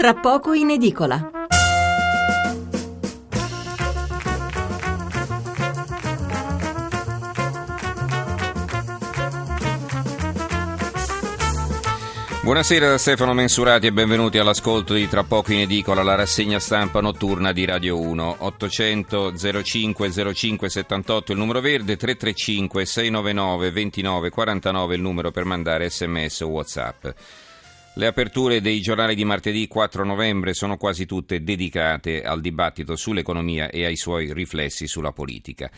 tra poco in edicola. Buonasera da Stefano Mensurati e benvenuti all'ascolto di Tra poco in edicola, la rassegna stampa notturna di Radio 1. 800 05 05 78 il numero verde, 335 699 29 49 il numero per mandare sms o whatsapp. Le aperture dei giornali di martedì 4 novembre sono quasi tutte dedicate al dibattito sull'economia e ai suoi riflessi sulla politica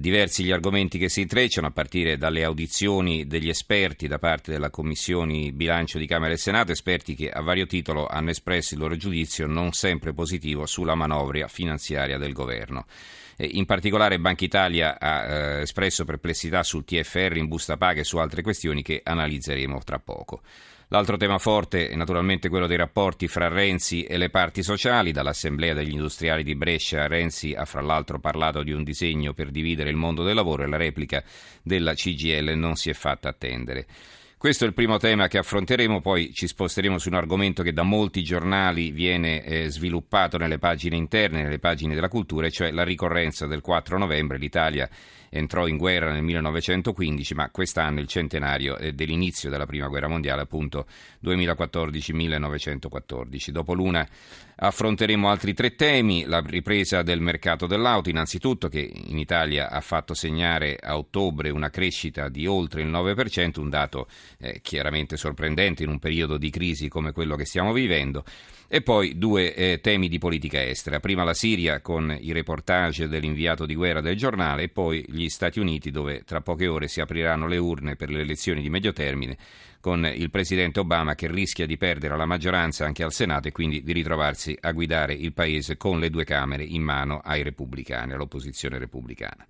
diversi gli argomenti che si intrecciano, a partire dalle audizioni degli esperti da parte della Commissione Bilancio di Camera e Senato, esperti che a vario titolo hanno espresso il loro giudizio non sempre positivo sulla manovra finanziaria del governo. In particolare Banca Italia ha eh, espresso perplessità sul TFR in busta paga e su altre questioni che analizzeremo tra poco. L'altro tema forte è naturalmente quello dei rapporti fra Renzi e le parti sociali. Dall'Assemblea degli Industriali di Brescia Renzi ha fra l'altro parlato di un disegno per dividere il mondo del lavoro e la replica della CGL non si è fatta attendere. Questo è il primo tema che affronteremo, poi ci sposteremo su un argomento che da molti giornali viene eh, sviluppato nelle pagine interne, nelle pagine della cultura, cioè la ricorrenza del 4 novembre. L'Italia entrò in guerra nel 1915, ma quest'anno il centenario è dell'inizio della Prima Guerra Mondiale, appunto 2014-1914. Dopo l'una affronteremo altri tre temi, la ripresa del mercato dell'auto, innanzitutto che in Italia ha fatto segnare a ottobre una crescita di oltre il 9%, un dato eh, chiaramente sorprendente in un periodo di crisi come quello che stiamo vivendo. E poi due eh, temi di politica estera. Prima la Siria con i reportage dell'inviato di guerra del giornale e poi gli Stati Uniti dove tra poche ore si apriranno le urne per le elezioni di medio termine con il presidente Obama che rischia di perdere la maggioranza anche al Senato e quindi di ritrovarsi a guidare il paese con le due Camere in mano ai repubblicani, all'opposizione repubblicana.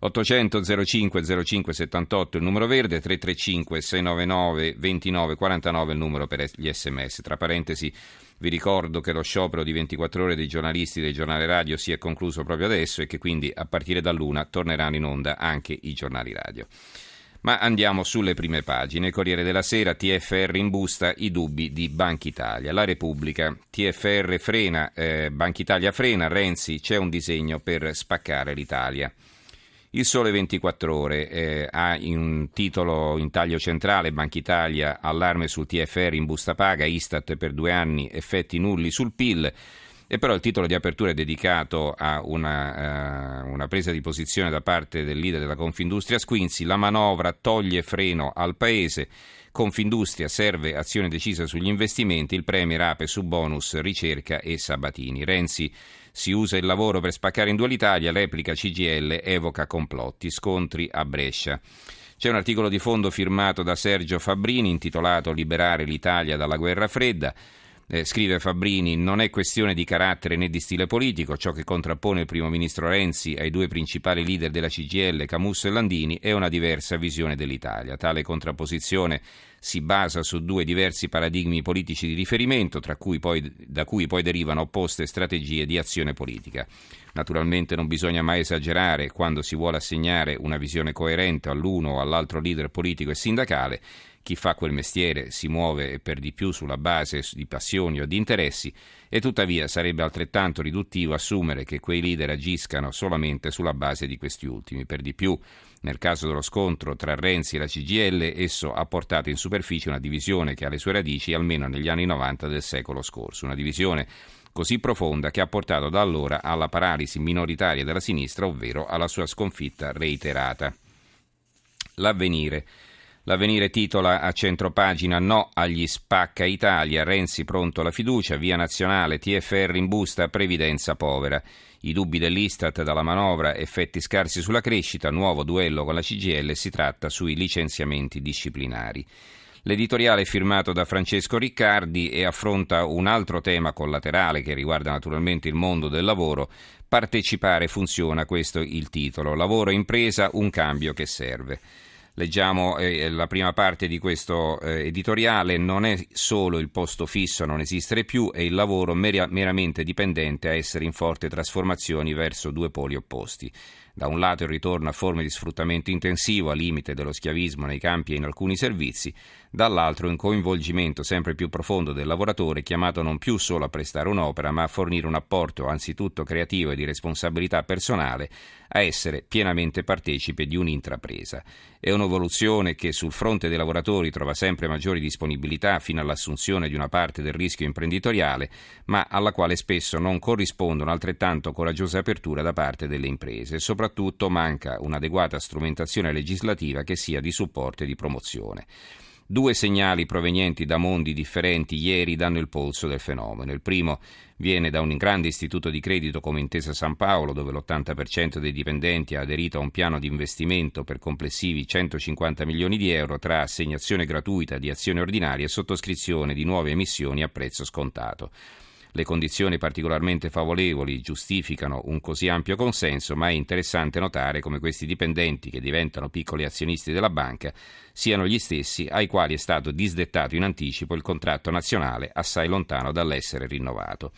800 05 05 78 il numero verde, 335 699 29 49 il numero per gli sms. Tra parentesi vi ricordo che lo sciopero di 24 ore dei giornalisti del giornale radio si è concluso proprio adesso e che quindi a partire da luna torneranno in onda anche i giornali radio. Ma andiamo sulle prime pagine. Corriere della Sera, TFR in busta, i dubbi di Banca Italia. La Repubblica, TFR frena, eh, Banca Italia frena, Renzi c'è un disegno per spaccare l'Italia. Il Sole 24 Ore eh, ha un titolo in taglio centrale Banca Italia, allarme sul TFR in busta paga, Istat per due anni, effetti nulli sul PIL. E però il titolo di apertura è dedicato a una, uh, una, presa di posizione da parte del leader della Confindustria Squinzi. La manovra toglie freno al Paese. Confindustria serve azione decisa sugli investimenti. Il Premier ape su bonus, ricerca e Sabatini. Renzi si usa il lavoro per spaccare in due l'Italia, replica CGL, evoca complotti, scontri a Brescia. C'è un articolo di fondo firmato da Sergio Fabbrini intitolato Liberare l'Italia dalla guerra fredda. Eh, scrive Fabbrini, non è questione di carattere né di stile politico, ciò che contrappone il primo ministro Renzi ai due principali leader della CGL, Camusso e Landini, è una diversa visione dell'Italia. Tale contrapposizione si basa su due diversi paradigmi politici di riferimento, cui poi, da cui poi derivano opposte strategie di azione politica. Naturalmente non bisogna mai esagerare quando si vuole assegnare una visione coerente all'uno o all'altro leader politico e sindacale chi fa quel mestiere si muove per di più sulla base di passioni o di interessi e tuttavia sarebbe altrettanto riduttivo assumere che quei leader agiscano solamente sulla base di questi ultimi. Per di più, nel caso dello scontro tra Renzi e la CGL, esso ha portato in superficie una divisione che ha le sue radici almeno negli anni 90 del secolo scorso, una divisione così profonda che ha portato da allora alla paralisi minoritaria della sinistra, ovvero alla sua sconfitta reiterata. L'avvenire L'avvenire titola a centropagina No agli spacca Italia, Renzi pronto alla fiducia, via nazionale, TFR in busta, previdenza povera. I dubbi dell'Istat dalla manovra, effetti scarsi sulla crescita, nuovo duello con la CGL, si tratta sui licenziamenti disciplinari. L'editoriale è firmato da Francesco Riccardi e affronta un altro tema collaterale che riguarda naturalmente il mondo del lavoro. Partecipare funziona, questo il titolo. Lavoro e impresa, un cambio che serve. Leggiamo eh, la prima parte di questo eh, editoriale, non è solo il posto fisso a non esistere più, è il lavoro mer- meramente dipendente a essere in forte trasformazione verso due poli opposti. Da un lato il ritorno a forme di sfruttamento intensivo, a limite dello schiavismo nei campi e in alcuni servizi, dall'altro un coinvolgimento sempre più profondo del lavoratore chiamato non più solo a prestare un'opera, ma a fornire un apporto anzitutto creativo e di responsabilità personale, a essere pienamente partecipe di un'intrapresa. È un'evoluzione che sul fronte dei lavoratori trova sempre maggiori disponibilità fino all'assunzione di una parte del rischio imprenditoriale, ma alla quale spesso non corrisponde un'altrettanto coraggiosa apertura da parte delle imprese e soprattutto manca un'adeguata strumentazione legislativa che sia di supporto e di promozione. Due segnali provenienti da mondi differenti ieri danno il polso del fenomeno. Il primo viene da un grande istituto di credito come Intesa San Paolo, dove l'80% dei dipendenti ha aderito a un piano di investimento per complessivi 150 milioni di euro tra assegnazione gratuita di azioni ordinarie e sottoscrizione di nuove emissioni a prezzo scontato. Le condizioni particolarmente favorevoli giustificano un così ampio consenso, ma è interessante notare come questi dipendenti che diventano piccoli azionisti della banca siano gli stessi ai quali è stato disdettato in anticipo il contratto nazionale assai lontano dall'essere rinnovato.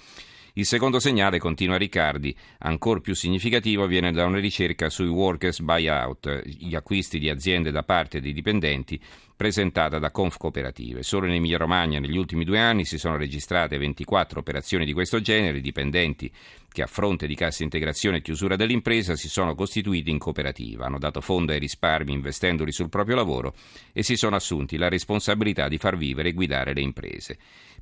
Il secondo segnale, continua Riccardi, ancora più significativo, viene da una ricerca sui workers buyout, gli acquisti di aziende da parte dei dipendenti, presentata da Conf Cooperative. Solo in Emilia Romagna negli ultimi due anni si sono registrate 24 operazioni di questo genere, dipendenti che a fronte di cassa integrazione e chiusura dell'impresa si sono costituiti in cooperativa, hanno dato fondo ai risparmi investendoli sul proprio lavoro e si sono assunti la responsabilità di far vivere e guidare le imprese.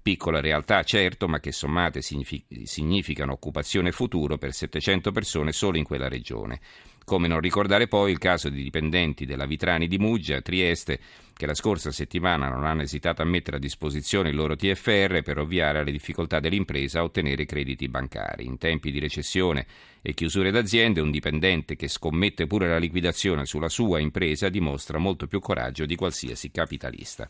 Piccola realtà, certo, ma che sommate significano occupazione futuro per 700 persone solo in quella regione. Come non ricordare poi il caso di dipendenti della Vitrani di Muggia, Trieste, che la scorsa settimana non hanno esitato a mettere a disposizione il loro TFR per ovviare alle difficoltà dell'impresa a ottenere crediti bancari. In tempi di recessione e chiusure d'aziende, un dipendente che scommette pure la liquidazione sulla sua impresa dimostra molto più coraggio di qualsiasi capitalista.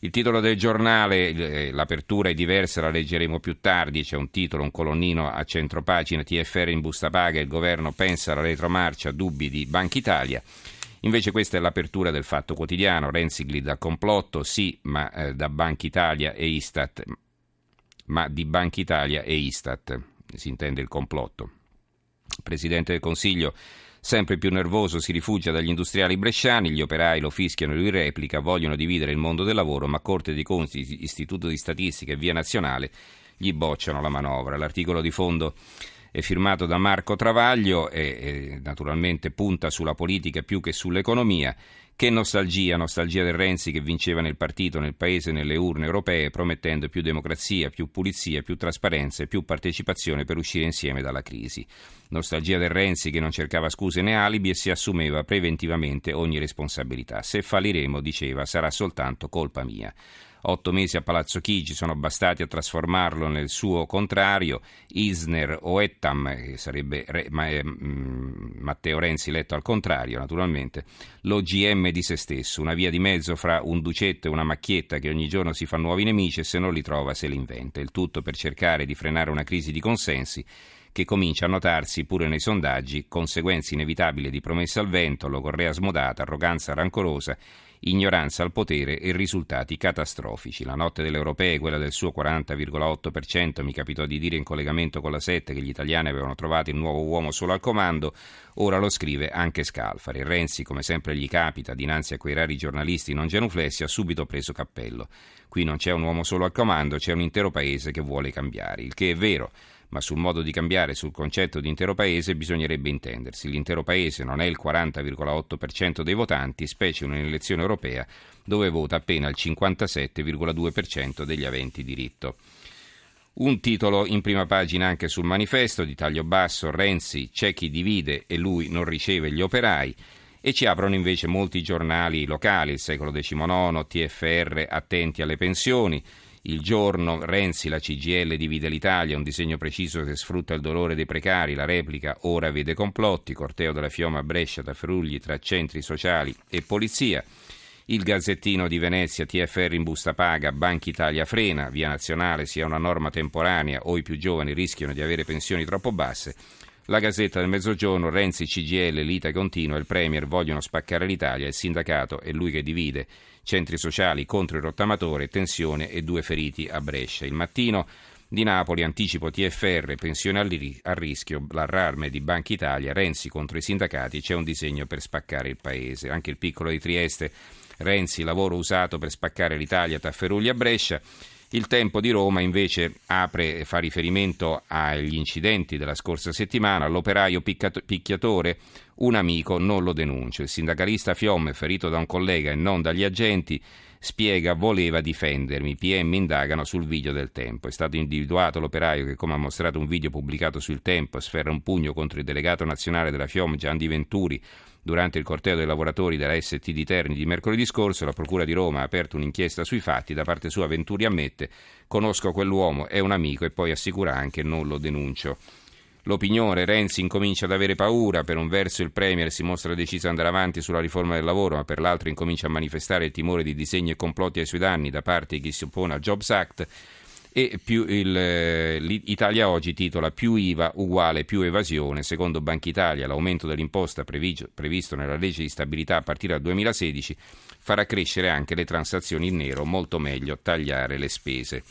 Il titolo del giornale, eh, l'apertura è diversa, la leggeremo più tardi, c'è un titolo, un colonnino a centro pagina, TFR in busta paga, il governo pensa alla retromarcia, dubbi di Banca Italia. Invece questa è l'apertura del Fatto Quotidiano, Renzi grida complotto, sì, ma eh, da Banca Italia e Istat, ma di Banca Italia e Istat, si intende il complotto. Presidente del Consiglio Sempre più nervoso si rifugia dagli industriali bresciani, gli operai lo fischiano e lui replica, vogliono dividere il mondo del lavoro, ma Corte dei Conti, Istituto di Statistica e Via Nazionale gli bocciano la manovra. L'articolo di fondo è firmato da Marco Travaglio e, e naturalmente punta sulla politica più che sull'economia che nostalgia, nostalgia del Renzi che vinceva nel partito, nel paese, nelle urne europee, promettendo più democrazia, più pulizia, più trasparenza e più partecipazione per uscire insieme dalla crisi. Nostalgia del Renzi che non cercava scuse né alibi e si assumeva preventivamente ogni responsabilità. Se falliremo, diceva, sarà soltanto colpa mia. Otto mesi a Palazzo Chigi sono bastati a trasformarlo nel suo contrario, Isner o Ettam, che sarebbe Re, ma, eh, Matteo Renzi letto al contrario naturalmente, l'OGM di se stesso, una via di mezzo fra un ducetto e una macchietta che ogni giorno si fa nuovi nemici e se non li trova se li inventa. Il tutto per cercare di frenare una crisi di consensi che comincia a notarsi pure nei sondaggi, conseguenze inevitabili di promesse al vento, logorrea smodata, arroganza rancorosa ignoranza al potere e risultati catastrofici. La notte delle europee, quella del suo 40,8%, mi capitò di dire in collegamento con la 7 che gli italiani avevano trovato il nuovo uomo solo al comando, ora lo scrive anche Scalfari. Renzi, come sempre gli capita, dinanzi a quei rari giornalisti non genuflessi, ha subito preso cappello. Qui non c'è un uomo solo al comando, c'è un intero paese che vuole cambiare, il che è vero ma sul modo di cambiare sul concetto di intero paese bisognerebbe intendersi. L'intero paese non è il 40,8% dei votanti, specie in un'elezione europea dove vota appena il 57,2% degli aventi diritto. Un titolo in prima pagina anche sul manifesto di taglio basso, Renzi c'è chi divide e lui non riceve gli operai e ci aprono invece molti giornali locali, il secolo XIX, TFR, attenti alle pensioni, il giorno Renzi, la CGL divide l'Italia, un disegno preciso che sfrutta il dolore dei precari, la replica ora vede complotti, corteo della Fioma a Brescia da Frugli tra centri sociali e polizia. Il Gazzettino di Venezia, TFR in busta paga, Banca Italia frena, via nazionale sia una norma temporanea o i più giovani rischiano di avere pensioni troppo basse. La Gazzetta del Mezzogiorno, Renzi, CGL, l'Ita continua, il Premier vogliono spaccare l'Italia, il sindacato è lui che divide centri sociali contro il rottamatore, tensione e due feriti a Brescia. Il mattino di Napoli, anticipo TFR, pensione a rischio, l'allarme di Banca Italia, Renzi contro i sindacati, c'è un disegno per spaccare il paese. Anche il piccolo di Trieste, Renzi, lavoro usato per spaccare l'Italia, Tafferugli a Brescia. Il tempo di Roma invece apre, fa riferimento agli incidenti della scorsa settimana, l'operaio picchiatore, un amico non lo denuncia. Il sindacalista Fiomme, ferito da un collega e non dagli agenti, spiega voleva difendermi. PM indagano sul video del tempo. È stato individuato l'operaio che, come ha mostrato un video pubblicato sul tempo, sferra un pugno contro il delegato nazionale della FIOM Gianni Venturi Durante il corteo dei lavoratori della ST di Terni di mercoledì scorso, la Procura di Roma ha aperto un'inchiesta sui fatti. Da parte sua Venturi ammette: Conosco quell'uomo, è un amico e poi assicura anche non lo denuncio. L'opinione, Renzi incomincia ad avere paura, per un verso il Premier si mostra deciso ad andare avanti sulla riforma del lavoro, ma per l'altro incomincia a manifestare il timore di disegni e complotti ai suoi danni da parte di chi si oppone al Jobs Act e più il, eh, Italia Oggi titola più IVA uguale più evasione. Secondo Banca Italia l'aumento dell'imposta previsto nella legge di stabilità a partire dal 2016 farà crescere anche le transazioni in nero, molto meglio tagliare le spese.